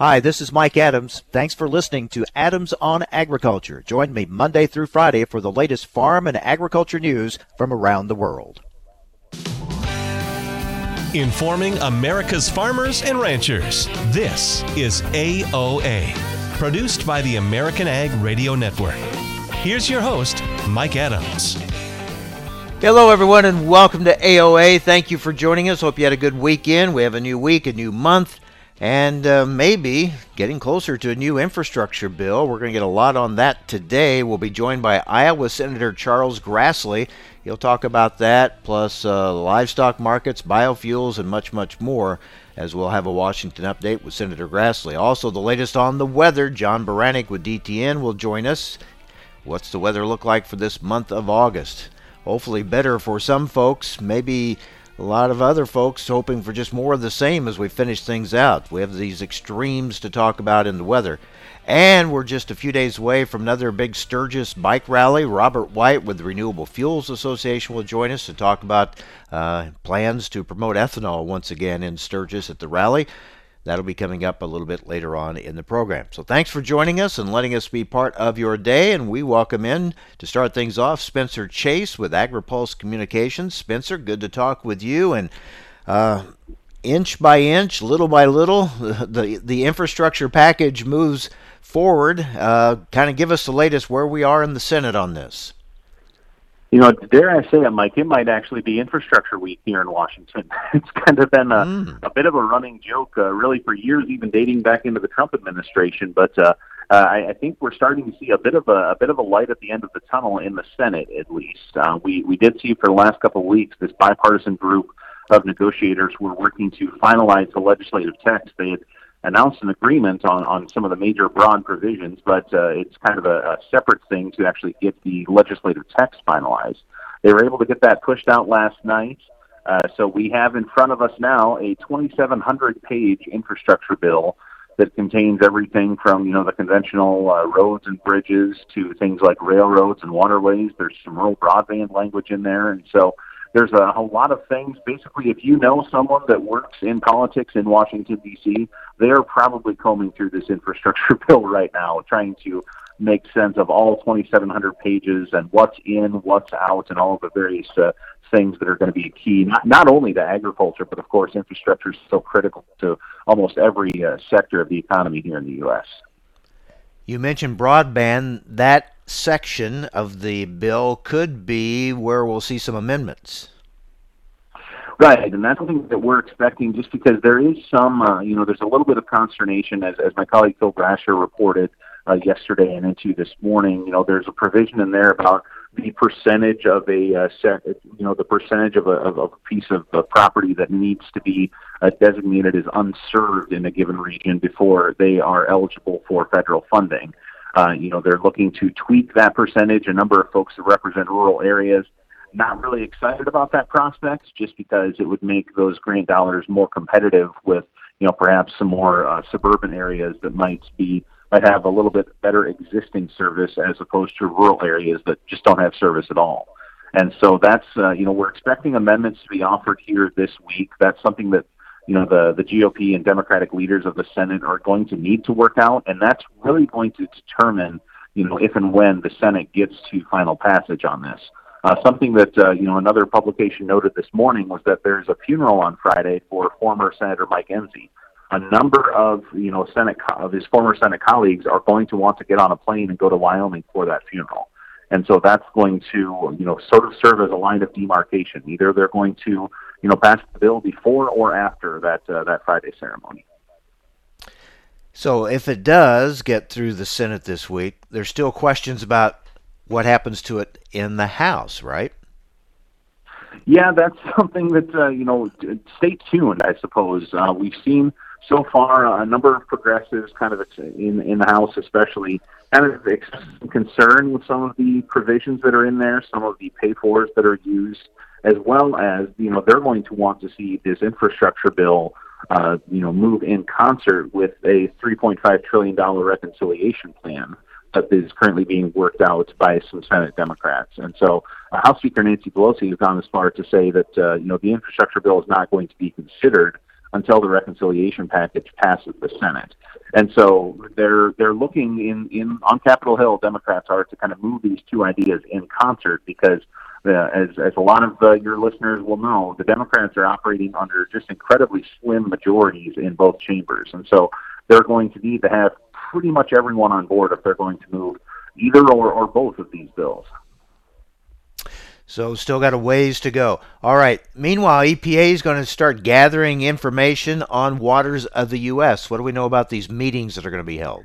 Hi, this is Mike Adams. Thanks for listening to Adams on Agriculture. Join me Monday through Friday for the latest farm and agriculture news from around the world. Informing America's farmers and ranchers. This is AOA, produced by the American Ag Radio Network. Here's your host, Mike Adams. Hello, everyone, and welcome to AOA. Thank you for joining us. Hope you had a good weekend. We have a new week, a new month and uh, maybe getting closer to a new infrastructure bill. We're going to get a lot on that today. We'll be joined by Iowa Senator Charles Grassley. He'll talk about that, plus uh, livestock markets, biofuels, and much, much more, as we'll have a Washington update with Senator Grassley. Also, the latest on the weather. John Baranick with DTN will join us. What's the weather look like for this month of August? Hopefully, better for some folks. Maybe a lot of other folks hoping for just more of the same as we finish things out. We have these extremes to talk about in the weather. And we're just a few days away from another big Sturgis bike rally. Robert White with the Renewable Fuels Association will join us to talk about uh, plans to promote ethanol once again in Sturgis at the rally. That'll be coming up a little bit later on in the program. So thanks for joining us and letting us be part of your day. And we welcome in to start things off Spencer Chase with AgriPulse Communications. Spencer, good to talk with you. And uh, inch by inch, little by little, the the infrastructure package moves forward. Uh, kind of give us the latest where we are in the Senate on this. You know, dare I say it, Mike? It might actually be infrastructure week here in Washington. It's kind of been a, mm. a bit of a running joke, uh, really, for years, even dating back into the Trump administration. But uh, uh, I, I think we're starting to see a bit of a, a bit of a light at the end of the tunnel in the Senate, at least. Uh, we we did see for the last couple of weeks this bipartisan group of negotiators were working to finalize the legislative text. They had announced an agreement on, on some of the major broad provisions, but uh, it's kind of a, a separate thing to actually get the legislative text finalized. They were able to get that pushed out last night. Uh, so we have in front of us now a 2,700 page infrastructure bill that contains everything from you know the conventional uh, roads and bridges to things like railroads and waterways. There's some rural broadband language in there, and so there's a, a lot of things. Basically, if you know someone that works in politics in Washington D.C., they're probably combing through this infrastructure bill right now, trying to make sense of all 2,700 pages and what's in, what's out, and all of the various uh, things that are going to be key, not, not only to agriculture, but of course, infrastructure is so critical to almost every uh, sector of the economy here in the U.S. You mentioned broadband. That section of the bill could be where we'll see some amendments. Right, and that's something that we're expecting just because there is some, uh, you know, there's a little bit of consternation, as, as my colleague Phil Brasher reported uh, yesterday and into this morning. You know, there's a provision in there about the percentage of a, uh, set, you know, the percentage of a, of a piece of uh, property that needs to be uh, designated as unserved in a given region before they are eligible for federal funding. Uh, you know, they're looking to tweak that percentage. A number of folks that represent rural areas not really excited about that prospect just because it would make those grant dollars more competitive with, you know, perhaps some more uh, suburban areas that might be might have a little bit better existing service as opposed to rural areas that just don't have service at all. And so that's, uh, you know, we're expecting amendments to be offered here this week. That's something that you know the the GOP and Democratic leaders of the Senate are going to need to work out, and that's really going to determine you know if and when the Senate gets to final passage on this. Uh, something that uh, you know another publication noted this morning was that there's a funeral on Friday for former Senator Mike Enzi. A number of you know Senate co- of his former Senate colleagues are going to want to get on a plane and go to Wyoming for that funeral. And so that's going to, you know, sort of serve as a line of demarcation. Either they're going to you know, pass the bill before or after that uh, that Friday ceremony. So, if it does get through the Senate this week, there's still questions about what happens to it in the House, right? Yeah, that's something that uh, you know. Stay tuned, I suppose. Uh, we've seen so far a number of progressives, kind of in in the House, especially, kind of express some concern with some of the provisions that are in there, some of the pay fors that are used as well as you know they're going to want to see this infrastructure bill uh, you know move in concert with a 3.5 trillion dollar reconciliation plan that is currently being worked out by some Senate Democrats. And so uh, House Speaker Nancy Pelosi has gone as far to say that uh, you know the infrastructure bill is not going to be considered until the reconciliation package passes the Senate. And so they're they're looking in, in on Capitol Hill. Democrats are to kind of move these two ideas in concert because, as as a lot of uh, your listeners will know, the Democrats are operating under just incredibly slim majorities in both chambers, and so they're going to need to have pretty much everyone on board if they're going to move either or, or both of these bills. So still got a ways to go. All right. Meanwhile, EPA is going to start gathering information on waters of the U.S. What do we know about these meetings that are going to be held?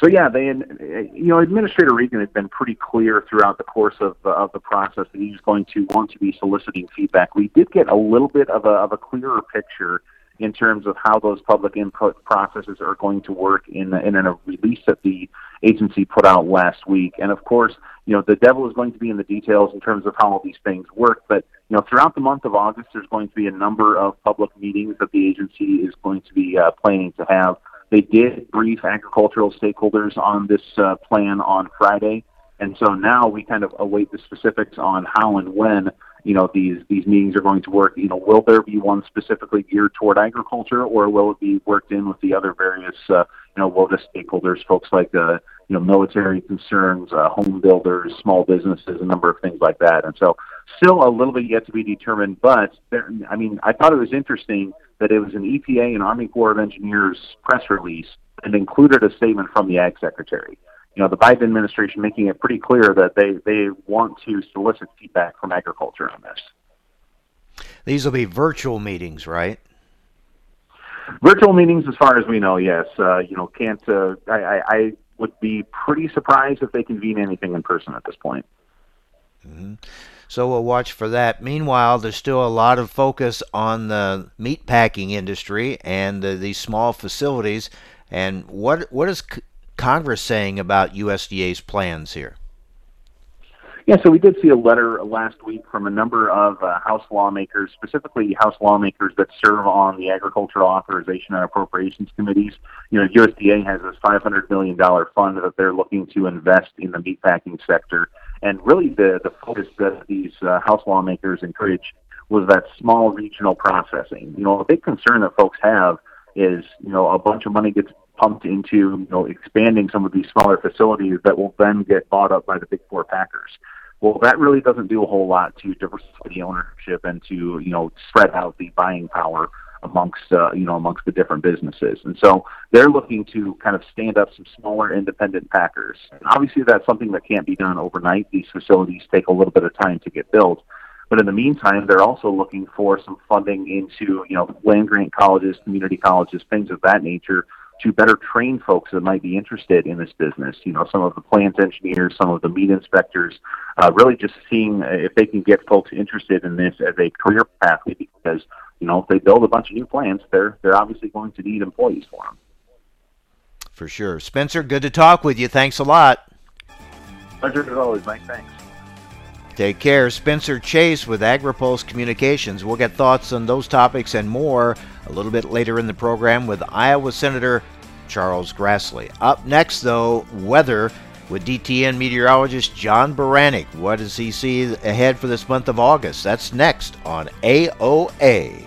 So yeah, they, you know, Administrator Regan has been pretty clear throughout the course of uh, of the process that he's going to want to be soliciting feedback. We did get a little bit of a of a clearer picture in terms of how those public input processes are going to work in in a release that the agency put out last week. And of course, you know, the devil is going to be in the details in terms of how all these things work. But you know, throughout the month of August, there's going to be a number of public meetings that the agency is going to be uh, planning to have. They did brief agricultural stakeholders on this uh, plan on Friday, and so now we kind of await the specifics on how and when you know these these meetings are going to work. You know, will there be one specifically geared toward agriculture, or will it be worked in with the other various uh, you know WOTUS stakeholders, folks like uh, you know military concerns, uh, home builders, small businesses, a number of things like that. And so, still a little bit yet to be determined. But there, I mean, I thought it was interesting that it was an EPA and Army Corps of Engineers press release and included a statement from the Ag Secretary you know, the Biden administration making it pretty clear that they, they want to solicit feedback from agriculture on this. These will be virtual meetings, right? Virtual meetings, as far as we know, yes. Uh, you know, can't. Uh, I, I would be pretty surprised if they convene anything in person at this point. Mm-hmm. So we'll watch for that. Meanwhile, there's still a lot of focus on the meat packing industry and the, these small facilities. And what what is Congress saying about USDA's plans here? Yeah, so we did see a letter last week from a number of uh, House lawmakers, specifically House lawmakers that serve on the Agricultural Authorization and Appropriations Committees. You know, USDA has this $500 million fund that they're looking to invest in the meatpacking sector. And really, the, the focus that these uh, House lawmakers encouraged was that small regional processing. You know, a big concern that folks have is, you know, a bunch of money gets pumped into you know expanding some of these smaller facilities that will then get bought up by the big four packers. Well, that really doesn't do a whole lot to diversify the ownership and to you know spread out the buying power amongst uh, you know amongst the different businesses. And so they're looking to kind of stand up some smaller independent packers. And obviously, that's something that can't be done overnight. These facilities take a little bit of time to get built. But in the meantime, they're also looking for some funding into, you know, land grant colleges, community colleges, things of that nature to better train folks that might be interested in this business. You know, some of the plant engineers, some of the meat inspectors, uh, really just seeing if they can get folks interested in this as a career pathway. Because you know, if they build a bunch of new plants, they're they're obviously going to need employees for them. For sure, Spencer. Good to talk with you. Thanks a lot. Pleasure as always, Mike. Thanks. Take care. Spencer Chase with AgriPulse Communications. We'll get thoughts on those topics and more a little bit later in the program with Iowa Senator Charles Grassley. Up next, though, weather with DTN meteorologist John Baranick. What does he see ahead for this month of August? That's next on AOA.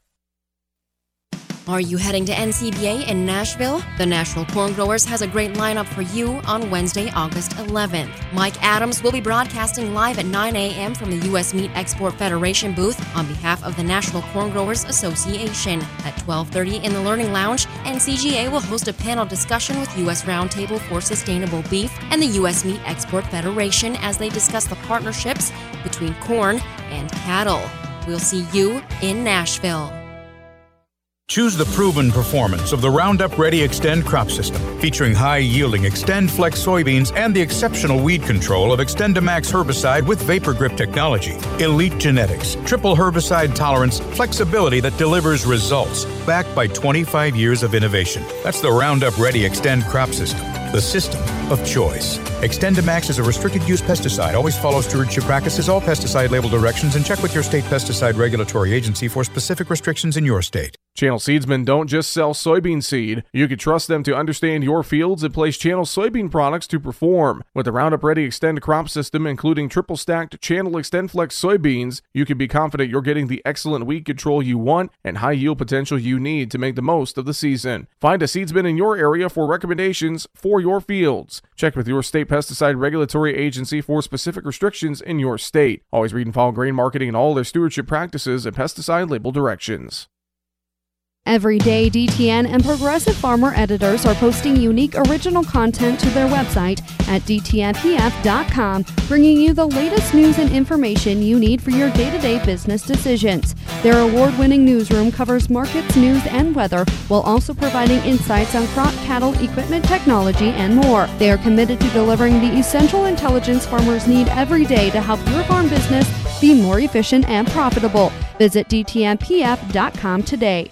Are you heading to NCBA in Nashville? The National Corn Growers has a great lineup for you on Wednesday, August 11th. Mike Adams will be broadcasting live at 9 a.m. from the U.S. Meat Export Federation booth on behalf of the National Corn Growers Association. At 12:30 in the Learning Lounge, NCGA will host a panel discussion with U.S. Roundtable for Sustainable Beef and the U.S. Meat Export Federation as they discuss the partnerships between corn and cattle. We'll see you in Nashville. Choose the proven performance of the Roundup Ready Xtend crop system, featuring high yielding XtendFlex soybeans and the exceptional weed control of XtendiMax herbicide with Vapor Grip technology. Elite genetics, triple herbicide tolerance, flexibility that delivers results, backed by 25 years of innovation. That's the Roundup Ready Xtend crop system. the system of choice. XtendiMax is a restricted use pesticide. Always follow stewardship practices, all pesticide label directions, and check with your state pesticide regulatory agency for specific restrictions in your state. Channel Seedsmen don't just sell soybean seed. You can trust them to understand your fields and place Channel soybean products to perform. With the Roundup Ready Xtend crop system, including triple stacked Channel XtendFlex soybeans, you can be confident you're getting the excellent weed control you want and high yield potential you need to make the most of the season. Find a seedsman in your area for recommendations for your fields. Check with your state pesticide regulatory agency for specific restrictions in your state. Always read and follow grain marketing and all their stewardship practices and pesticide label directions. Every day, DTN and Progressive Farmer editors are posting unique original content to their website at DTNPF.com, bringing you the latest news and information you need for your day to day business decisions. Their award winning newsroom covers markets, news, and weather, while also providing insights on crop, cattle, equipment, technology, and more. They are committed to delivering the essential intelligence farmers need every day to help your farm business be more efficient and profitable. Visit DTNPF.com today.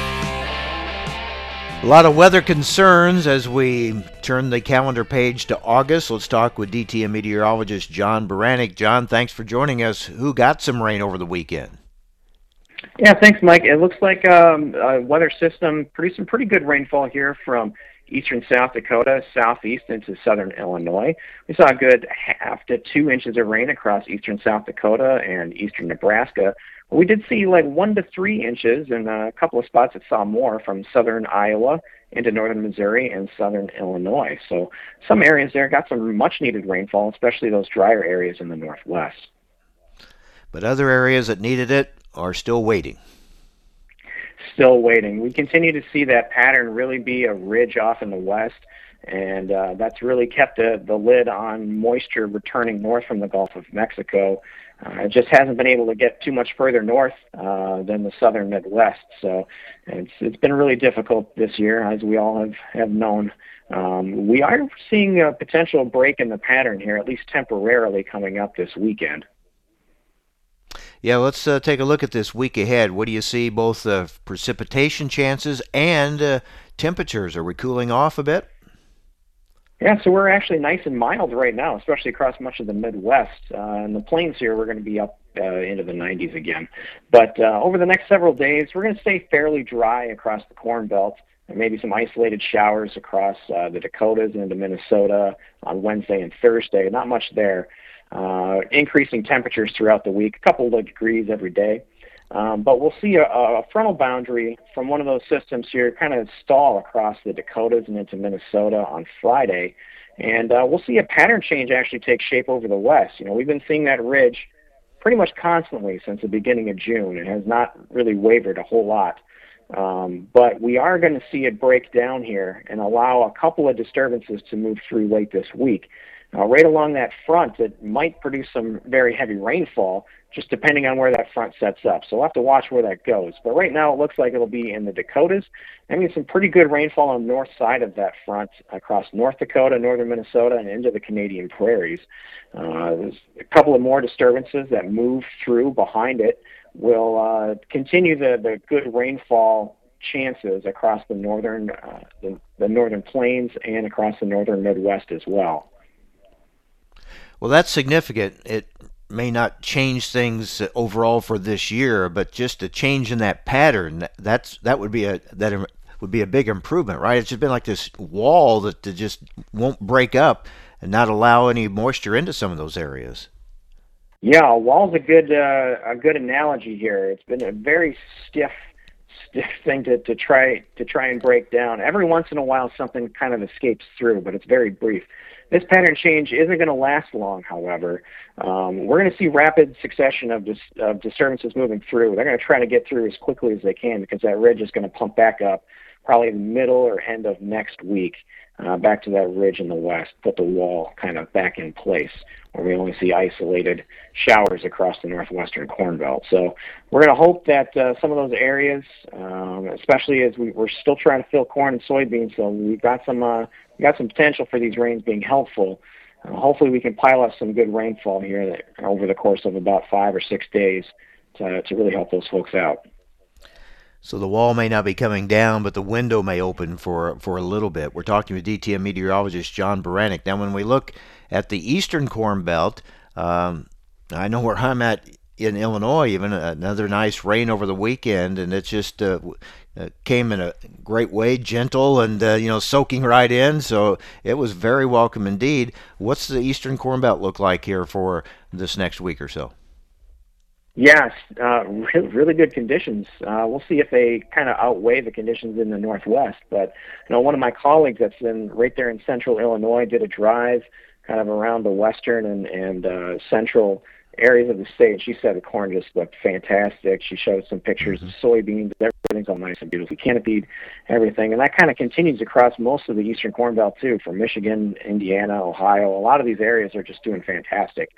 A lot of weather concerns as we turn the calendar page to August. Let's talk with DTN meteorologist John Baranick. John, thanks for joining us. Who got some rain over the weekend? Yeah, thanks, Mike. It looks like um, a weather system produced some pretty good rainfall here from eastern South Dakota, southeast into southern Illinois. We saw a good half to two inches of rain across eastern South Dakota and eastern Nebraska. We did see like one to three inches, in a couple of spots that saw more from southern Iowa into northern Missouri and southern Illinois. So some areas there got some much needed rainfall, especially those drier areas in the northwest. But other areas that needed it are still waiting still waiting. We continue to see that pattern really be a ridge off in the west, and uh, that's really kept the, the lid on moisture returning north from the Gulf of Mexico. Uh, it just hasn't been able to get too much further north uh, than the southern Midwest. So it's it's been really difficult this year, as we all have have known. Um, we are seeing a potential break in the pattern here, at least temporarily, coming up this weekend. Yeah, let's uh, take a look at this week ahead. What do you see, both uh, precipitation chances and uh, temperatures? Are we cooling off a bit? Yeah, so we're actually nice and mild right now, especially across much of the Midwest. Uh, in the plains here, we're going to be up uh, into the 90s again. But uh, over the next several days, we're going to stay fairly dry across the Corn Belt. Maybe some isolated showers across uh, the Dakotas and into Minnesota on Wednesday and Thursday. Not much there uh, increasing temperatures throughout the week, a couple of degrees every day. Um, but we'll see a, a frontal boundary from one of those systems here kind of stall across the Dakotas and into Minnesota on Friday. And uh, we'll see a pattern change actually take shape over the west. You know, we've been seeing that ridge pretty much constantly since the beginning of June. It has not really wavered a whole lot. Um, but we are going to see it break down here and allow a couple of disturbances to move through late this week. Now, right along that front, it might produce some very heavy rainfall, just depending on where that front sets up. So we'll have to watch where that goes. But right now, it looks like it'll be in the Dakotas. I mean, some pretty good rainfall on the north side of that front across North Dakota, northern Minnesota, and into the Canadian prairies. Uh, there's a couple of more disturbances that move through behind it will uh, continue the, the good rainfall chances across the northern uh, the, the northern plains and across the northern Midwest as well. Well, that's significant. It may not change things overall for this year, but just a change in that pattern, that's that would be a that would be a big improvement, right? It's just been like this wall that just won't break up and not allow any moisture into some of those areas. Yeah, a wall's a good uh, a good analogy here. It's been a very stiff stiff thing to, to try to try and break down. Every once in a while, something kind of escapes through, but it's very brief. This pattern change isn't going to last long, however. Um, we're going to see rapid succession of, dis- of disturbances moving through. They're going to try to get through as quickly as they can because that ridge is going to pump back up probably the middle or end of next week uh, back to that ridge in the west, put the wall kind of back in place where we only see isolated showers across the northwestern corn belt. So we're going to hope that uh, some of those areas, um, especially as we, are still trying to fill corn and soybeans, so we've got some uh, we got some potential for these rains being helpful. Uh, hopefully, we can pile up some good rainfall here that, over the course of about five or six days to, to really help those folks out. So the wall may not be coming down, but the window may open for for a little bit. We're talking with DTN meteorologist John Baranick. Now, when we look at the eastern Corn Belt, um, I know where I'm at in Illinois. Even another nice rain over the weekend, and it just uh, uh, came in a great way, gentle and uh, you know soaking right in. So it was very welcome indeed. What's the eastern Corn Belt look like here for this next week or so? Yes, uh, really, really good conditions. Uh, we'll see if they kind of outweigh the conditions in the Northwest. But you know, one of my colleagues that's in right there in Central Illinois did a drive kind of around the western and and uh, central areas of the state. She said the corn just looked fantastic. She showed some pictures mm-hmm. of soybeans. Everything's all nice and beautifully canopied, everything. And that kind of continues across most of the eastern corn belt too, from Michigan, Indiana, Ohio. A lot of these areas are just doing fantastic.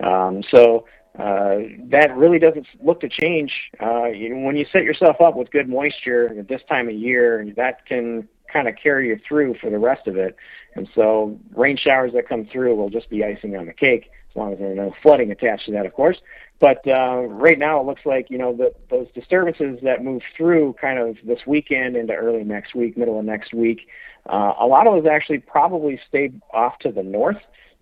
Um, so that really doesn't look to change. Uh, you when you set yourself up with good moisture at this time of year, that can kind of carry you through for the rest of it. And so rain showers that come through will just be icing on the cake, as long as there's no flooding attached to that, of course. But uh, right now, it looks like you know the, those disturbances that move through kind of this weekend into early next week, middle of next week. Uh, a lot of those actually probably stayed off to the north.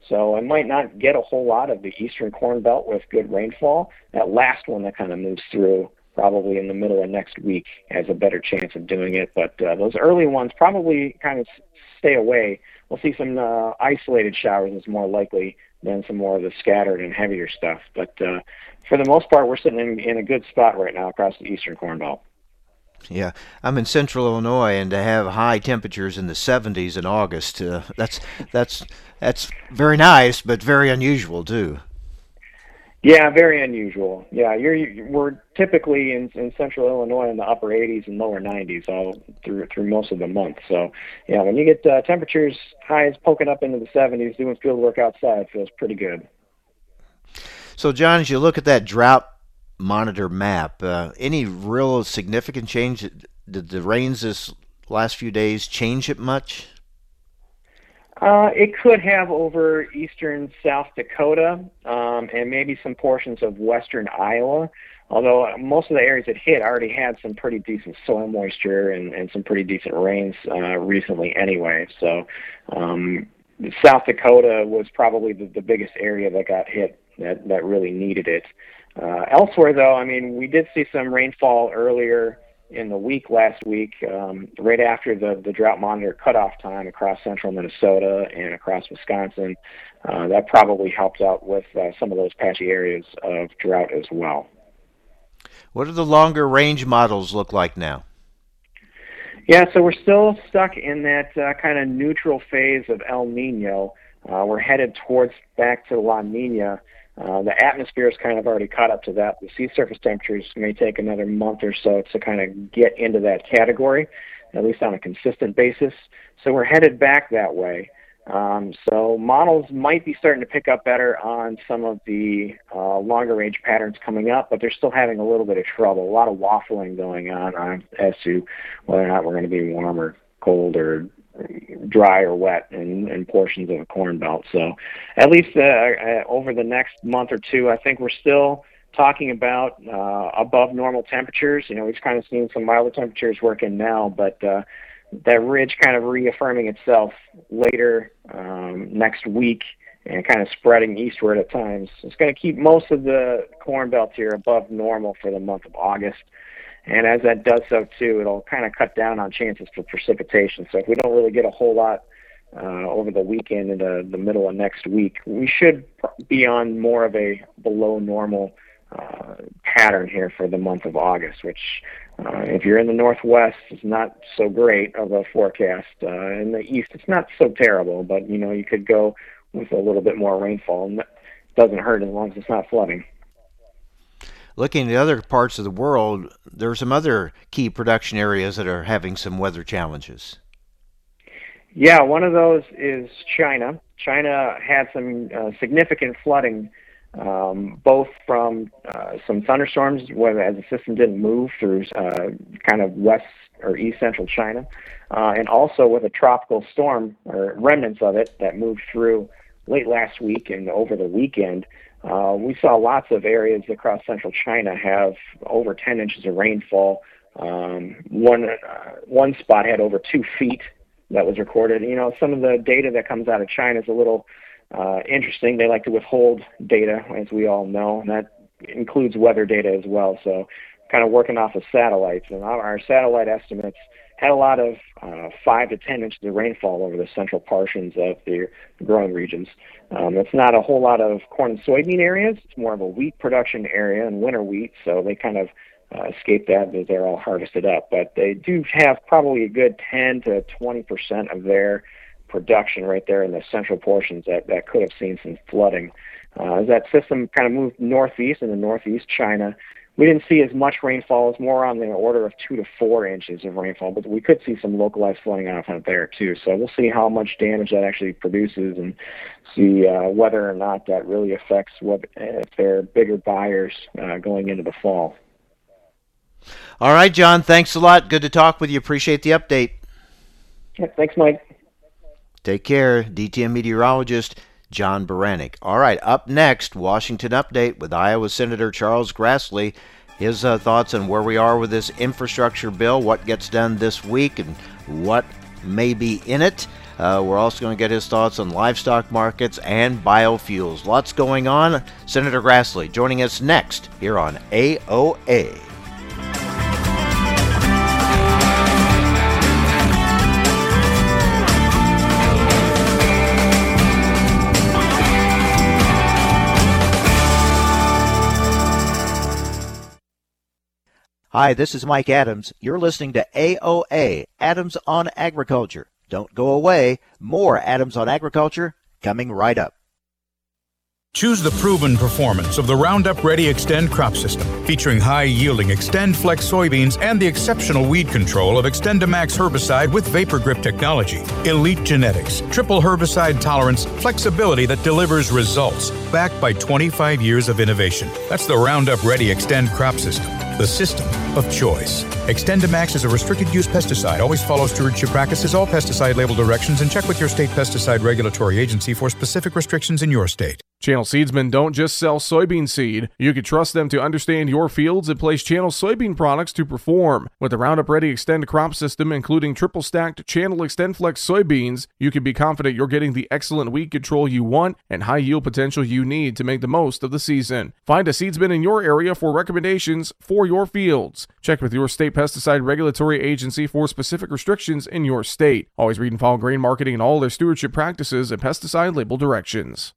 So I might not get a whole lot of the eastern corn belt with good rainfall. That last one that kind of moves through probably in the middle of next week has a better chance of doing it. But uh, those early ones probably kind of stay away. We'll see some uh, isolated showers is more likely than some more of the scattered and heavier stuff. But uh, for the most part, we're sitting in, in a good spot right now across the eastern corn belt. Yeah, I'm in Central Illinois, and to have high temperatures in the 70s in August, uh, that's that's that's very nice, but very unusual too. Yeah, very unusual. Yeah, you're we're typically in in Central Illinois in the upper 80s and lower 90s all through through most of the month. So, yeah, when you get uh, temperatures highs poking up into the 70s, doing field work outside feels pretty good. So, John, as you look at that drought monitor map. Uh, any real significant change? Did the rains this last few days change it much? Uh, it could have over eastern South Dakota um, and maybe some portions of western Iowa. Although most of the areas it hit already had some pretty decent soil moisture and, and some pretty decent rains uh, recently anyway. So um, South Dakota was probably the, the biggest area that got hit that, that really needed it. Uh, elsewhere, though, I mean, we did see some rainfall earlier in the week last week, um, right after the, the drought monitor cutoff time across central Minnesota and across Wisconsin. Uh, that probably helped out with uh, some of those patchy areas of drought as well. What do the longer range models look like now? Yeah, so we're still stuck in that uh, kind of neutral phase of El Nino. Uh, we're headed towards back to La Nina. Uh, the atmosphere is kind of already caught up to that. The sea surface temperatures may take another month or so to kind of get into that category, at least on a consistent basis. So we're headed back that way. Um, so models might be starting to pick up better on some of the uh, longer range patterns coming up, but they're still having a little bit of trouble. A lot of waffling going on uh, as to whether or not we're going to be warm or cold or dry or wet in, in portions of the corn belt. So at least uh, uh, over the next month or two, I think we're still talking about uh, above normal temperatures. You know, we've kind of seen some milder temperatures working now, but uh, that ridge kind of reaffirming itself later um, next week and kind of spreading eastward at times. It's going to keep most of the corn belt here above normal for the month of August. And as that does so too, it'll kind of cut down on chances for precipitation. So if we don't really get a whole lot uh, over the weekend into the middle of next week, we should be on more of a below normal uh, pattern here for the month of August, which uh, if you're in the northwest, it's not so great of a forecast. Uh, in the east, it's not so terrible, but you know you could go with a little bit more rainfall, and that doesn't hurt as long as it's not flooding. Looking at other parts of the world, there are some other key production areas that are having some weather challenges. Yeah, one of those is China. China had some uh, significant flooding um, both from uh, some thunderstorms, where as the system didn't move through uh, kind of west or east central China, uh, and also with a tropical storm or remnants of it that moved through late last week and over the weekend. Uh, we saw lots of areas across central China have over 10 inches of rainfall. Um, one uh, one spot had over two feet that was recorded. You know, some of the data that comes out of China is a little uh, interesting. They like to withhold data, as we all know, and that includes weather data as well. So, kind of working off of satellites, and our satellite estimates had a lot of uh, five to ten inches of rainfall over the central portions of the growing regions. Um, it's not a whole lot of corn and soybean areas. It's more of a wheat production area and winter wheat, so they kind of uh, escape that as they're all harvested up. But they do have probably a good 10 to 20 percent of their production right there in the central portions that, that could have seen some flooding. Uh, as that system kind of moved northeast into northeast China, we didn't see as much rainfall. It's more on the order of two to four inches of rainfall, but we could see some localized flooding out front there too. So we'll see how much damage that actually produces and see uh, whether or not that really affects what if they're bigger buyers uh, going into the fall. All right, John. Thanks a lot. Good to talk with you. Appreciate the update. Yeah, thanks, Mike. Take care, DTN meteorologist John Baranick. All right, up next, Washington Update with Iowa Senator Charles Grassley. His uh, thoughts on where we are with this infrastructure bill, what gets done this week, and what may be in it. Uh, we're also going to get his thoughts on livestock markets and biofuels. Lots going on. Senator Grassley joining us next here on AOA. Hi, this is Mike Adams. You're listening to AOA, Adams on Agriculture. Don't go away. More Adams on Agriculture coming right up. Choose the proven performance of the Roundup Ready Xtend crop system, featuring high yielding XtendFlex soybeans and the exceptional weed control of XtendiMax herbicide with Vapor Grip technology. Elite genetics, triple herbicide tolerance, flexibility that delivers results, backed by 25 years of innovation. That's the Roundup Ready Xtend crop system, the system of choice. XtendiMax is a restricted use pesticide. Always follow stewardship practices, all pesticide label directions, and check with your state pesticide regulatory agency for specific restrictions in your state. Channel Seedsmen don't just sell soybean seed. You can trust them to understand your fields and place Channel soybean products to perform. With the Roundup Ready Xtend crop system, including triple stacked Channel XtendFlex soybeans, you can be confident you're getting the excellent weed control you want and high yield potential you need to make the most of the season. Find a seedsman in your area for recommendations for your fields. Check with your state pesticide regulatory agency for specific restrictions in your state. Always read and follow grain marketing and all their stewardship practices and pesticide label directions.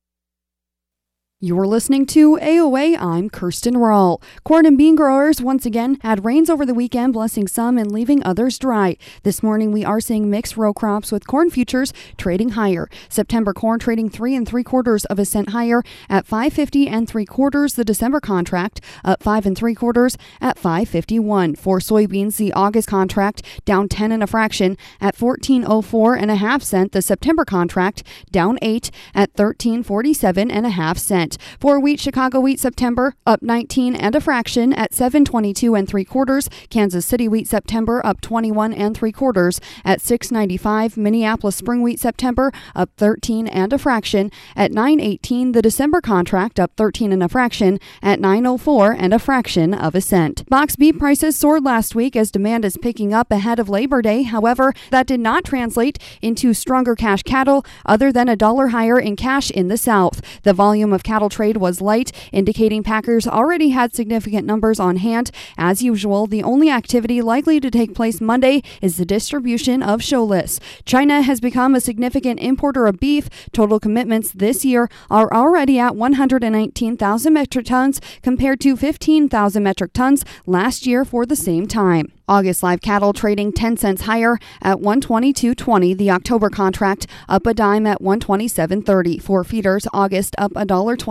You're listening to AOA. I'm Kirsten Rahl. Corn and bean growers once again had rains over the weekend, blessing some and leaving others dry. This morning, we are seeing mixed row crops with corn futures trading higher. September corn trading three and three quarters of a cent higher at 550 and three quarters. The December contract up five and three quarters at 551. For soybeans, the August contract down 10 and a fraction at 1404 and a half cent. The September contract down eight at 1347 and a half cent. For wheat, Chicago wheat September up 19 and a fraction at 722 and three quarters. Kansas City wheat September up 21 and three quarters at 695. Minneapolis spring wheat September up 13 and a fraction at 918. The December contract up 13 and a fraction at 904 and a fraction of a cent. Box beef prices soared last week as demand is picking up ahead of Labor Day. However, that did not translate into stronger cash cattle other than a dollar higher in cash in the South. The volume of cattle trade was light, indicating packers already had significant numbers on hand. As usual, the only activity likely to take place Monday is the distribution of show lists. China has become a significant importer of beef. Total commitments this year are already at 119,000 metric tons compared to 15,000 metric tons last year for the same time. August live cattle trading 10 cents higher at 122.20. The October contract up a dime at 127.30. For feeders, August up a dollar 20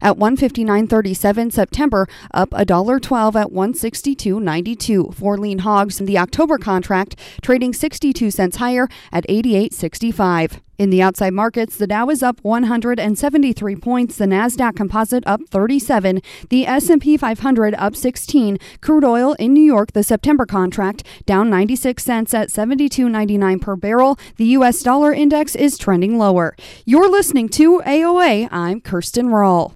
at 159.37. September up a dollar 12 at 162.92. For lean hogs, in the October contract trading 62 cents higher at 88.65. In the outside markets, the Dow is up 173 points, the Nasdaq Composite up 37, the S&P 500 up 16. Crude oil in New York, the September contract down 96 cents at 72.99 per barrel. The US dollar index is trending lower. You're listening to AOA. I'm Kirsten Rahl.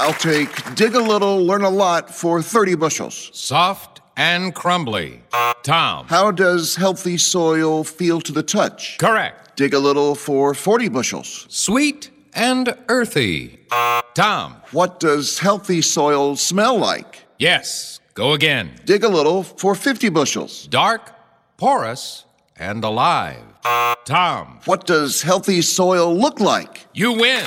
I'll take dig a little, learn a lot for 30 bushels. Soft and crumbly. Tom. How does healthy soil feel to the touch? Correct. Dig a little for 40 bushels. Sweet and earthy. Tom. What does healthy soil smell like? Yes. Go again. Dig a little for 50 bushels. Dark, porous, and alive. Tom. What does healthy soil look like? You win.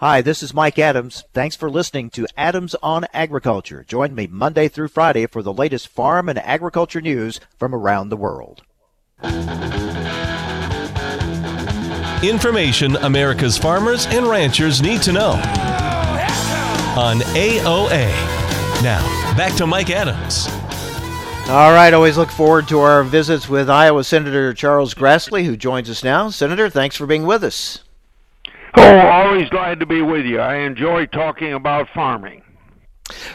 Hi, this is Mike Adams. Thanks for listening to Adams on Agriculture. Join me Monday through Friday for the latest farm and agriculture news from around the world. Information America's farmers and ranchers need to know on AOA. Now, back to Mike Adams. All right, always look forward to our visits with Iowa Senator Charles Grassley, who joins us now. Senator, thanks for being with us. Oh, always glad to be with you. I enjoy talking about farming.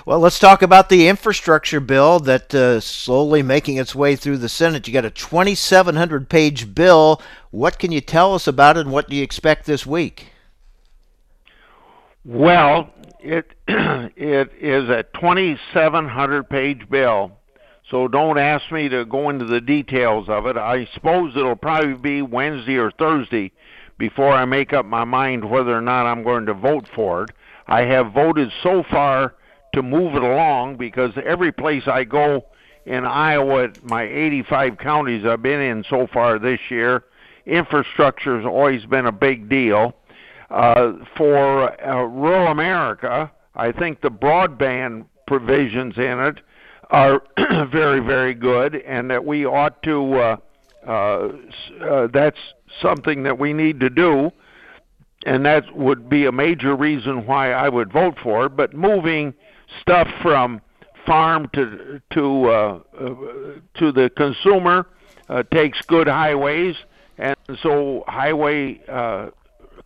Well, let's talk about the infrastructure bill that uh, slowly making its way through the Senate. You got a 2,700 page bill. What can you tell us about it, and what do you expect this week? Well, it it is a 2,700 page bill, so don't ask me to go into the details of it. I suppose it'll probably be Wednesday or Thursday before I make up my mind whether or not I'm going to vote for it. I have voted so far to move it along because every place I go in Iowa, my 85 counties I've been in so far this year, infrastructure has always been a big deal. Uh, for uh, rural America, I think the broadband provisions in it are very, very good, and that we ought to. Uh, uh, uh, that's something that we need to do, and that would be a major reason why I would vote for it. But moving stuff from farm to to uh, uh, to the consumer uh, takes good highways, and so highway uh,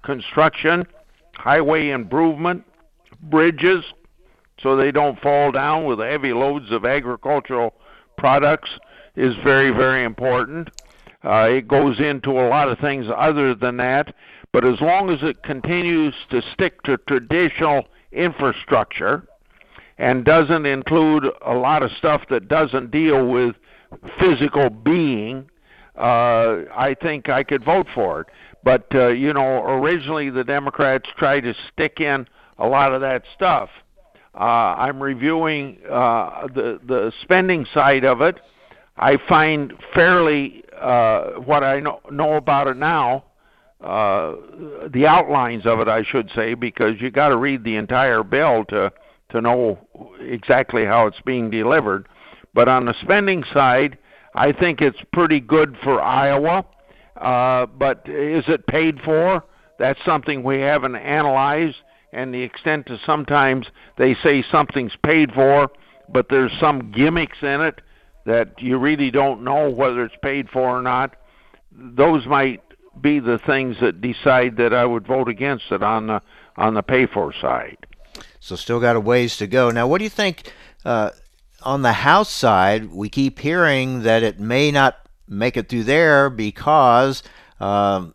construction, highway improvement, bridges, so they don't fall down with heavy loads of agricultural products is very very important. Uh, it goes into a lot of things other than that, But as long as it continues to stick to traditional infrastructure and doesn't include a lot of stuff that doesn't deal with physical being, uh, I think I could vote for it. But uh, you know, originally the Democrats tried to stick in a lot of that stuff. Uh, I'm reviewing uh, the the spending side of it. I find fairly uh, what I know, know about it now, uh, the outlines of it, I should say, because you got to read the entire bill to to know exactly how it's being delivered. But on the spending side, I think it's pretty good for Iowa. Uh, but is it paid for? That's something we haven't analyzed, and the extent to sometimes they say something's paid for, but there's some gimmicks in it that you really don't know whether it's paid for or not. Those might be the things that decide that I would vote against it on the on the pay for side. So still got a ways to go. Now, what do you think uh, on the House side? We keep hearing that it may not make it through there because um,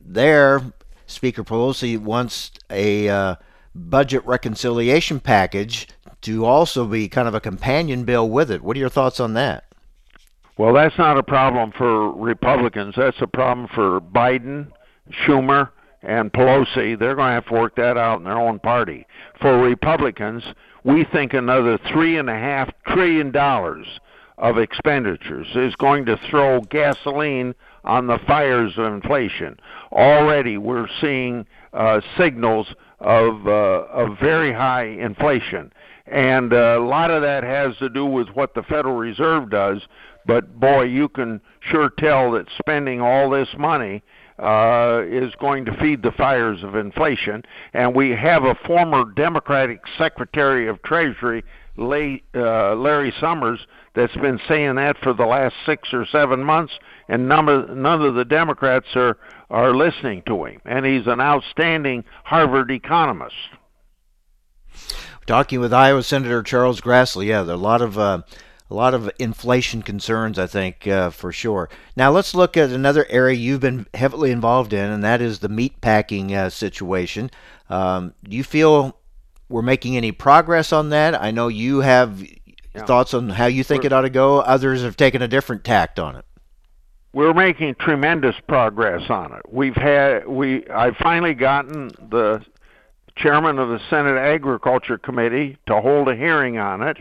there Speaker Pelosi wants a uh, budget reconciliation package to also be kind of a companion bill with it. What are your thoughts on that? Well, that's not a problem for Republicans. That's a problem for Biden, Schumer, and Pelosi. They're going to have to work that out in their own party. For Republicans, we think another three and a half trillion dollars of expenditures is going to throw gasoline on the fires of inflation. Already, we're seeing uh, signals of uh, of very high inflation, and uh, a lot of that has to do with what the Federal Reserve does. But boy, you can sure tell that spending all this money uh, is going to feed the fires of inflation. And we have a former Democratic Secretary of Treasury, uh, Larry Summers, that's been saying that for the last six or seven months, and none of, none of the Democrats are, are listening to him. And he's an outstanding Harvard economist. Talking with Iowa Senator Charles Grassley, yeah, there are a lot of uh, a lot of inflation concerns, I think, uh, for sure. Now let's look at another area you've been heavily involved in, and that is the meat packing uh, situation. Um, do you feel we're making any progress on that? I know you have yeah. thoughts on how you think we're, it ought to go. Others have taken a different tact on it. We're making tremendous progress on it. We've had we I've finally gotten the chairman of the Senate Agriculture Committee to hold a hearing on it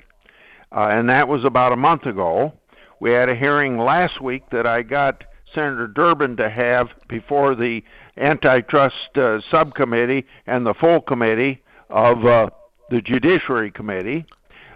uh, and that was about a month ago. We had a hearing last week that I got Senator Durbin to have before the antitrust uh, subcommittee and the full committee of uh, the Judiciary Committee.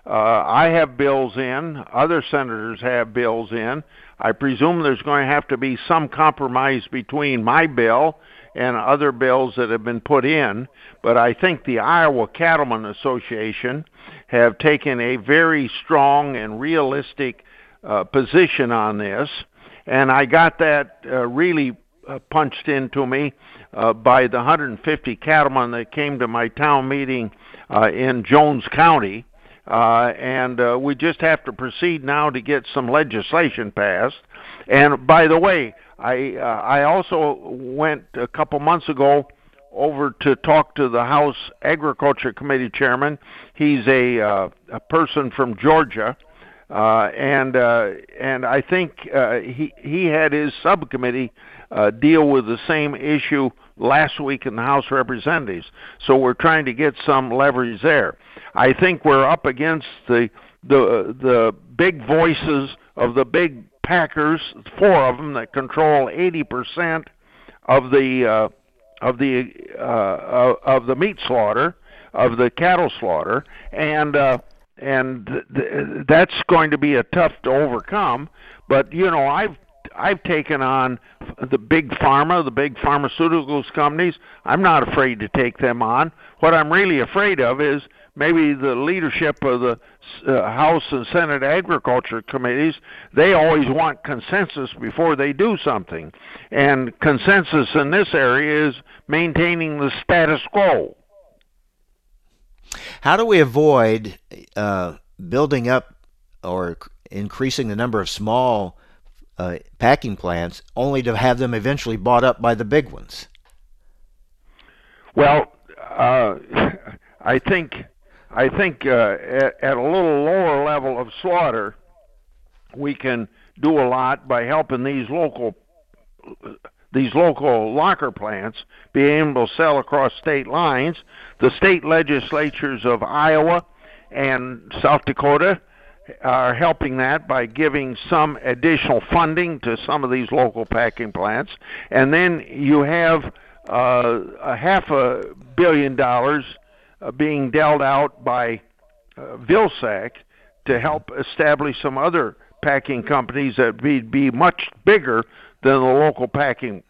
Uh, I have bills in, other senators have bills in. I presume there's going to have to be some compromise between my bill and other bills that have been put in, but I think the Iowa Cattlemen Association have taken a very strong and realistic uh, position on this, and I got that uh, really uh, punched into me uh, by the 150 cattlemen that came to my town meeting uh, in Jones County. Uh, and uh, we just have to proceed now to get some legislation passed. And by the way, I uh, I also went a couple months ago over to talk to the House Agriculture Committee chairman. He's a uh, a person from Georgia, uh, and uh, and I think uh, he he had his subcommittee uh, deal with the same issue last week in the House Representatives. So we're trying to get some leverage there. I think we're up against the the the big voices of the big packers, four of them that control 80% of the uh, of the uh, of the meat slaughter, of the cattle slaughter, and uh, and th- that's going to be a tough to overcome. But you know, I've I've taken on the big pharma, the big pharmaceuticals companies. I'm not afraid to take them on. What I'm really afraid of is maybe the leadership of the uh, House and Senate Agriculture committees, they always want consensus before they do something. And consensus in this area is maintaining the status quo. How do we avoid uh, building up or increasing the number of small uh, packing plants only to have them eventually bought up by the big ones? Well, uh, I think I think uh, at, at a little lower level of slaughter, we can do a lot by helping these local these local locker plants be able to sell across state lines. The state legislatures of Iowa and South Dakota are helping that by giving some additional funding to some of these local packing plants. And then you have uh, a half a billion dollars uh, being dealt out by uh, Vilsack to help establish some other packing companies that would be much bigger than the local packing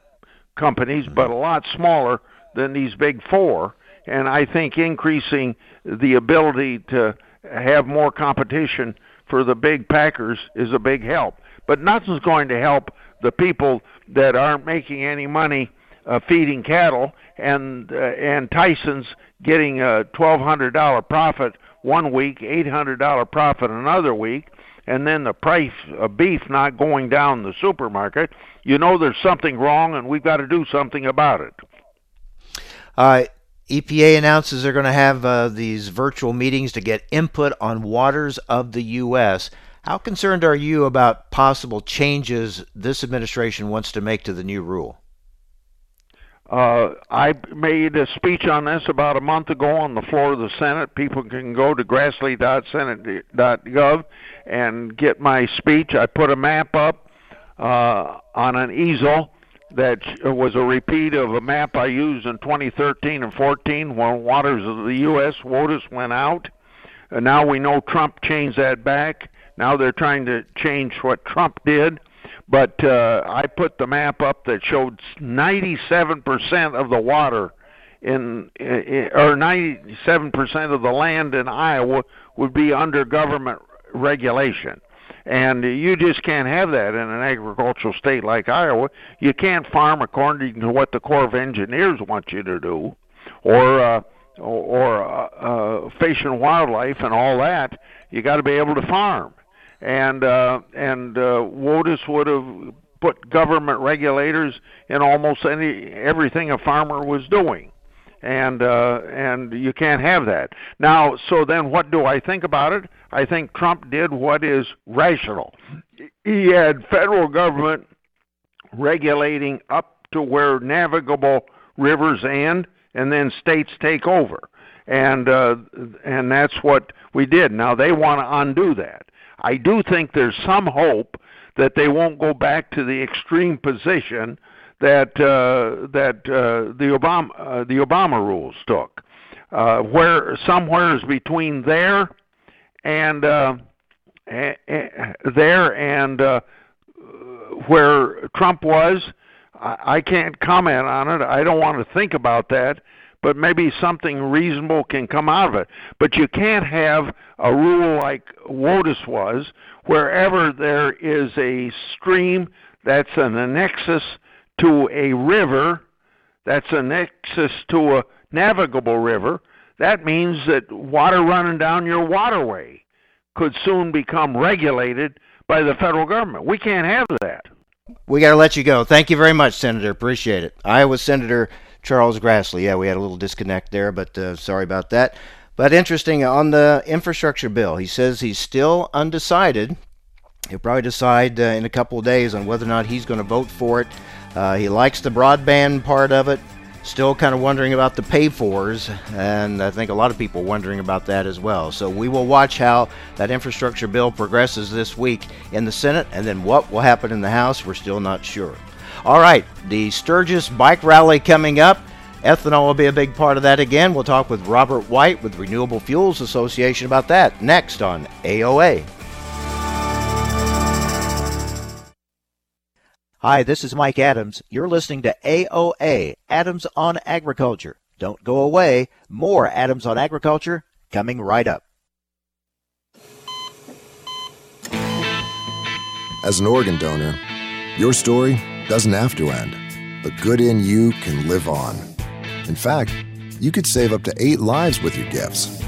companies, but a lot smaller than these big four. And I think increasing the ability to have more competition for the big packers is a big help. But nothing's going to help the people that aren't making any money uh, feeding cattle, and uh, and Tyson's getting a twelve hundred dollar profit one week, eight hundred dollar profit another week, and then the price of beef not going down the supermarket. You know there's something wrong, and we've got to do something about it. Uh, EPA announces they're going to have uh, these virtual meetings to get input on waters of the U.S. How concerned are you about possible changes this administration wants to make to the new rule? Uh, I made a speech on this about a month ago on the floor of the Senate. People can go to grassley.senate.gov and get my speech. I put a map up uh, on an easel that was a repeat of a map I used in 2013 and 14 when waters of the U.S. WOTUS went out. And now we know Trump changed that back. Now they're trying to change what Trump did. But uh, I put the map up that showed 97% of the water in, or 97% of the land in Iowa would be under government regulation. And you just can't have that in an agricultural state like Iowa. You can't farm according to what the Corps of Engineers want you to do, or uh, or uh, uh, fish and wildlife and all that. You got to be able to farm and uh, and uh, WOTUS would have put government regulators in almost any everything a farmer was doing, and uh, and you can't have that now. So then, what do I think about it? I think Trump did what is rational. He had federal government regulating up to where navigable rivers end, and then states take over and uh, and that's what we did. Now they want to undo that. I do think there's some hope that they won't go back to the extreme position that uh, that uh, the Obama uh, the Obama rules took, uh, where somewhere is between there and uh, a, a, there and uh, where Trump was. I, I can't comment on it. I don't want to think about that but maybe something reasonable can come out of it. But you can't have a rule like WOTUS was, wherever there is a stream that's an annexus to a river, that's a nexus to a navigable river, that means that water running down your waterway could soon become regulated by the federal government. We can't have that. We got to let you go. Thank you very much, Senator. Appreciate it. Iowa Senator Charles Grassley. Yeah, we had a little disconnect there, but uh, sorry about that. But interesting on the infrastructure bill, he says he's still undecided. He'll probably decide uh, in a couple of days on whether or not he's going to vote for it. Uh, he likes the broadband part of it. Still kind of wondering about the pay fors, and I think a lot of people wondering about that as well. So we will watch how that infrastructure bill progresses this week in the Senate, and then what will happen in the House, we're still not sure. All right, the Sturgis Bike Rally coming up. Ethanol will be a big part of that again. We'll talk with Robert White with Renewable Fuels Association about that next on AOA. Hi, this is Mike Adams. You're listening to AOA, Adams on Agriculture. Don't go away. More Adams on Agriculture coming right up. As an organ donor, your story doesn't have to end. The good in you can live on. In fact, you could save up to eight lives with your gifts.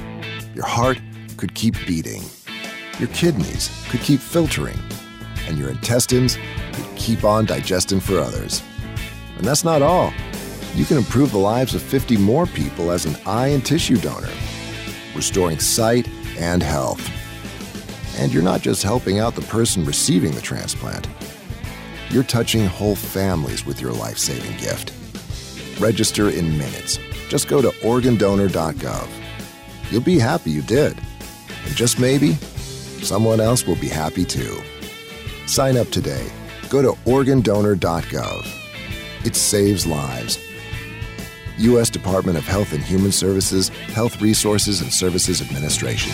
Your heart could keep beating. Your kidneys could keep filtering. And your intestines could keep on digesting for others. And that's not all. you can improve the lives of 50 more people as an eye and tissue donor, restoring sight and health. And you're not just helping out the person receiving the transplant, you're touching whole families with your life saving gift. Register in minutes. Just go to organdonor.gov. You'll be happy you did. And just maybe, someone else will be happy too. Sign up today. Go to organdonor.gov. It saves lives. U.S. Department of Health and Human Services, Health Resources and Services Administration.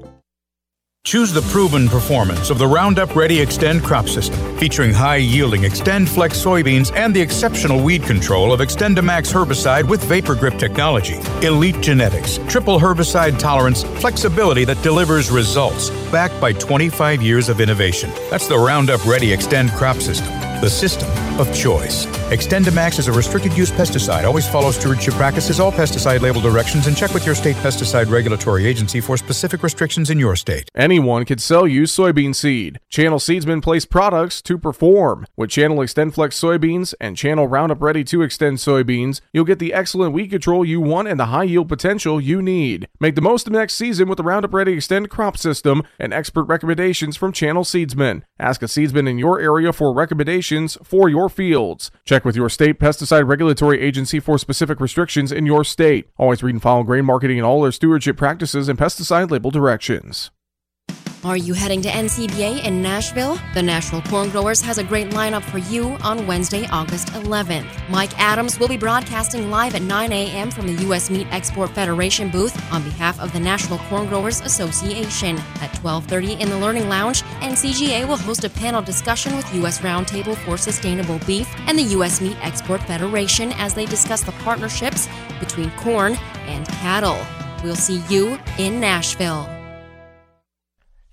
Choose the proven performance of the Roundup Ready Xtend crop system, featuring high yielding XtendFlex soybeans and the exceptional weed control of XtendiMax herbicide with Vapor Grip technology. Elite genetics, triple herbicide tolerance, flexibility that delivers results, backed by 25 years of innovation. That's the Roundup Ready Xtend crop system, the system of choice. XtendiMax is a restricted use pesticide. Always follow stewardship practices, all pesticide label directions, and check with your state pesticide regulatory agency for specific restrictions in your state. Anyone can sell you soybean seed. Channel Seedsmen place products to perform. With Channel XtendFlex soybeans and Channel Roundup Ready 2 Xtend soybeans, you'll get the excellent weed control you want and the high yield potential you need. Make the most of next season with the Roundup Ready Xtend crop system and expert recommendations from Channel Seedsmen. Ask a seedsman in your area for recommendations for your fields. Check with your state pesticide regulatory agency for specific restrictions in your state. Always read and follow grain marketing and all their stewardship practices and pesticide label directions. Are you heading to NCBA in Nashville? The National Corn Growers has a great lineup for you on Wednesday, August 11th. Mike Adams will be broadcasting live at 9 a.m. from the U.S. Meat Export Federation booth on behalf of the National Corn Growers Association. At 12:30 in the Learning Lounge, NCGA will host a panel discussion with U.S. Roundtable for Sustainable Beef and the U.S. Meat Export Federation as they discuss the partnerships between corn and cattle. We'll see you in Nashville.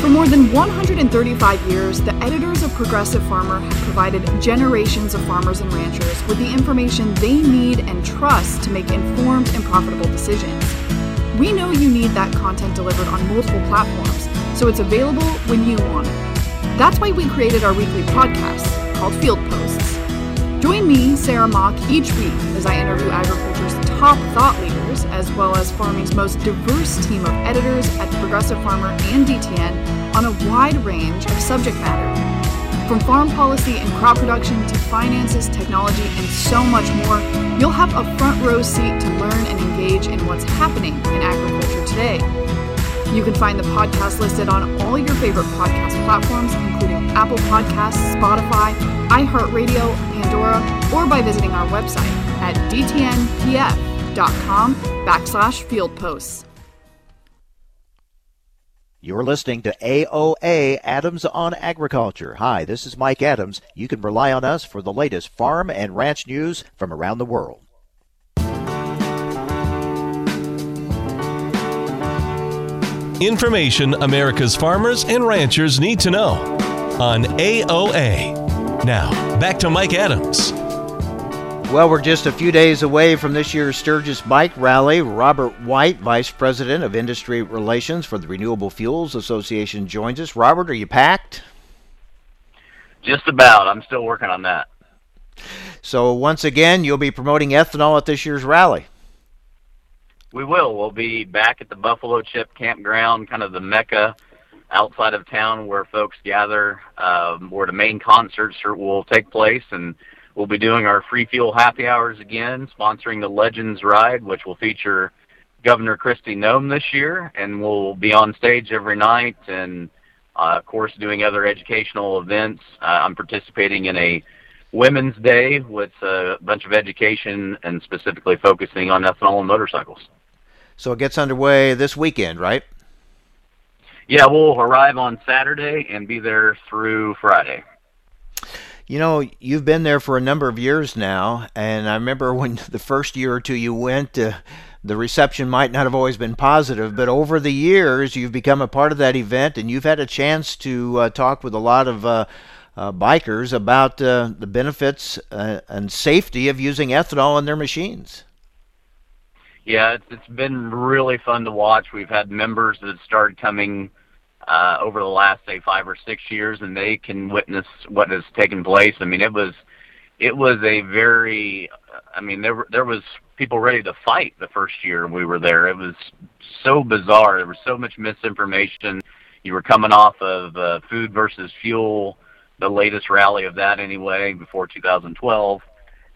For more than 135 years, the editors of Progressive Farmer have provided generations of farmers and ranchers with the information they need and trust to make informed and profitable decisions. We know you need that content delivered on multiple platforms, so it's available when you want it. That's why we created our weekly podcast called Field Posts. Join me, Sarah Mock, each week as I interview agriculture's top thought leaders, as well as farming's most diverse team of editors at Progressive Farmer and DTN on a wide range of subject matter. From farm policy and crop production to finances, technology, and so much more, you'll have a front row seat to learn and engage in what's happening in agriculture today. You can find the podcast listed on all your favorite podcast platforms, including Apple Podcasts, Spotify, iHeartRadio, Pandora, or by visiting our website at dtnpf.com backslash field posts. You're listening to AOA Adams on Agriculture. Hi, this is Mike Adams. You can rely on us for the latest farm and ranch news from around the world. Information America's farmers and ranchers need to know on AOA. Now, back to Mike Adams. Well, we're just a few days away from this year's Sturgis Bike Rally. Robert White, Vice President of Industry Relations for the Renewable Fuels Association, joins us. Robert, are you packed? Just about. I'm still working on that. So, once again, you'll be promoting ethanol at this year's rally. We will. We'll be back at the Buffalo Chip Campground, kind of the mecca outside of town where folks gather, um, where the main concerts will take place, and We'll be doing our free fuel happy hours again, sponsoring the Legends Ride, which will feature Governor Kristi Noem this year, and we'll be on stage every night and, uh, of course, doing other educational events. Uh, I'm participating in a Women's Day with a bunch of education and specifically focusing on ethanol and motorcycles. So it gets underway this weekend, right? Yeah, we'll arrive on Saturday and be there through Friday. You know, you've been there for a number of years now, and I remember when the first year or two you went, uh, the reception might not have always been positive, but over the years you've become a part of that event, and you've had a chance to uh, talk with a lot of uh, uh bikers about uh, the benefits uh, and safety of using ethanol in their machines. Yeah, it's, it's been really fun to watch. We've had members that started coming uh, over the last say five or six years, and they can witness what has taken place. I mean, it was it was a very I mean there there was people ready to fight the first year we were there. It was so bizarre. There was so much misinformation. You were coming off of uh, food versus fuel, the latest rally of that anyway before 2012.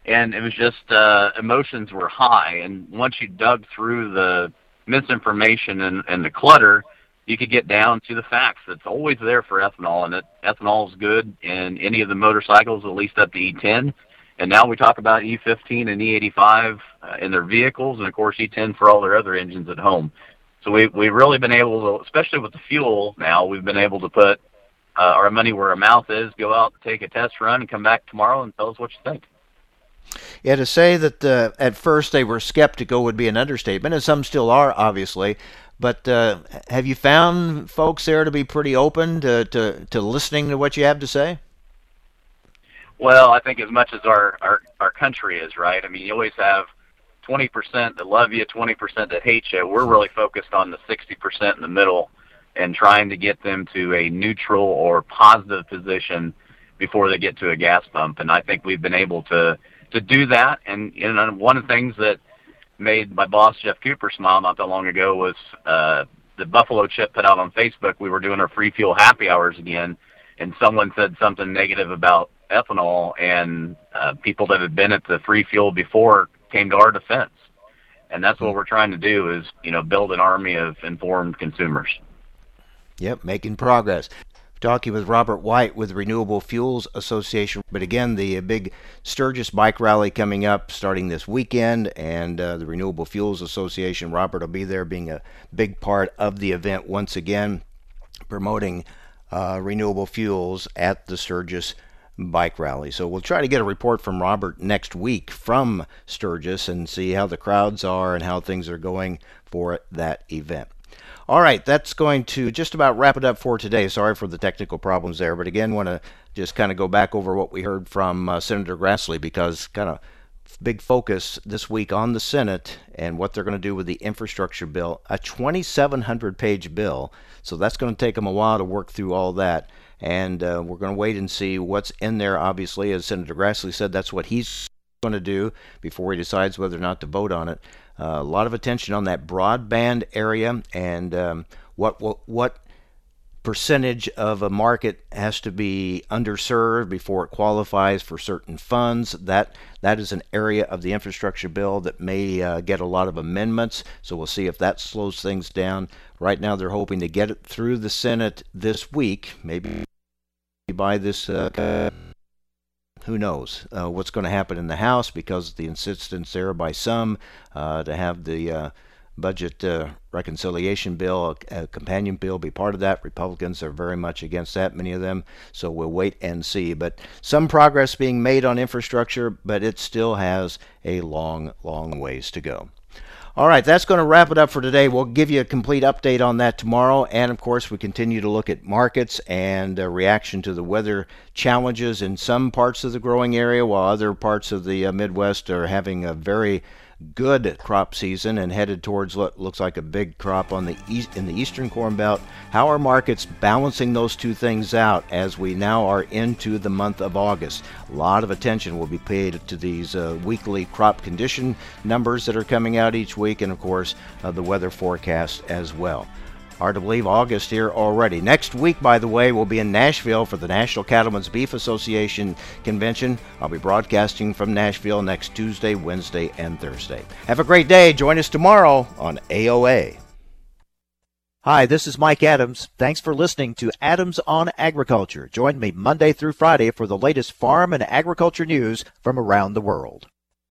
And it was just uh, emotions were high, and once you dug through the misinformation and, and the clutter, you could get down to the facts. It's always there for ethanol, and it, ethanol is good in any of the motorcycles, at least up to E10. And now we talk about E15 and E85 uh, in their vehicles, and of course E10 for all their other engines at home. So we we've really been able to, especially with the fuel now, we've been able to put uh, our money where our mouth is. Go out, take a test run, and come back tomorrow and tell us what you think. Yeah, to say that uh, at first they were skeptical would be an understatement, and some still are, obviously. But uh, have you found folks there to be pretty open to, to, to listening to what you have to say? Well, I think as much as our, our, our country is, right? I mean, you always have 20% that love you, 20% that hate you. We're really focused on the 60% in the middle and trying to get them to a neutral or positive position before they get to a gas pump. And I think we've been able to, to do that. And one of the things that made my boss Geoff Cooper smile not that long ago was uh, the Buffalo Chip put out on Facebook. We were doing our free fuel happy hours again, and someone said something negative about ethanol, and uh, people that had been at the free fuel before came to our defense. And that's what we're trying to do is, you know, build an army of informed consumers. Yep, making progress talking with Robert White with Renewable Fuels Association. But again, the uh, big Sturgis bike rally coming up starting this weekend, and uh, the Renewable Fuels Association. Robert will be there, being a big part of the event once again, promoting uh, renewable fuels at the Sturgis bike rally. So we'll try to get a report from Robert next week from Sturgis and see how the crowds are and how things are going for that event. All right, that's going to just about wrap it up for today. Sorry for the technical problems there, but again, want to just kind of go back over what we heard from uh, Senator Grassley because kind of big focus this week on the Senate and what they're going to do with the infrastructure bill, a 2,700 page bill. So that's going to take them a while to work through all that. And uh, we're going to wait and see what's in there. Obviously, as Senator Grassley said, that's what he's going to do before he decides whether or not to vote on it. A lot of attention on that broadband area and um, what, what what percentage of a market has to be underserved before it qualifies for certain funds. That that is an area of the infrastructure bill that may uh, get a lot of amendments. So we'll see if that slows things down. Right now, they're hoping to get it through the Senate this week, maybe by this. Uh, who knows uh, what's going to happen in the House because the insistence there by some uh, to have the uh, budget uh, reconciliation bill, a, a, companion bill, be part of that. Republicans are very much against that, many of them. So we'll wait and see. But some progress being made on infrastructure, but it still has a long, long ways to go. All right, that's going to wrap it up for today. We'll give you a complete update on that tomorrow. And of course, we continue to look at markets and uh, reaction to the weather challenges in some parts of the growing area, while other parts of the uh, Midwest are having a very good crop season and headed towards what looks like a big crop on the east in the eastern corn belt. How are markets balancing those two things out as we now are into the month of August? A lot of attention will be paid to these uh, weekly crop condition numbers that are coming out each week, and of course uh, the weather forecast as well. Hard to believe August here already. Next week, by the way, we'll be in Nashville for the National Cattlemen's Beef Association convention. I'll be broadcasting from Nashville next Tuesday, Wednesday, and Thursday. Have a great day. Join us tomorrow on AOA. Hi, this is Mike Adams. Thanks for listening to Adams on Agriculture. Join me Monday through Friday for the latest farm and agriculture news from around the world.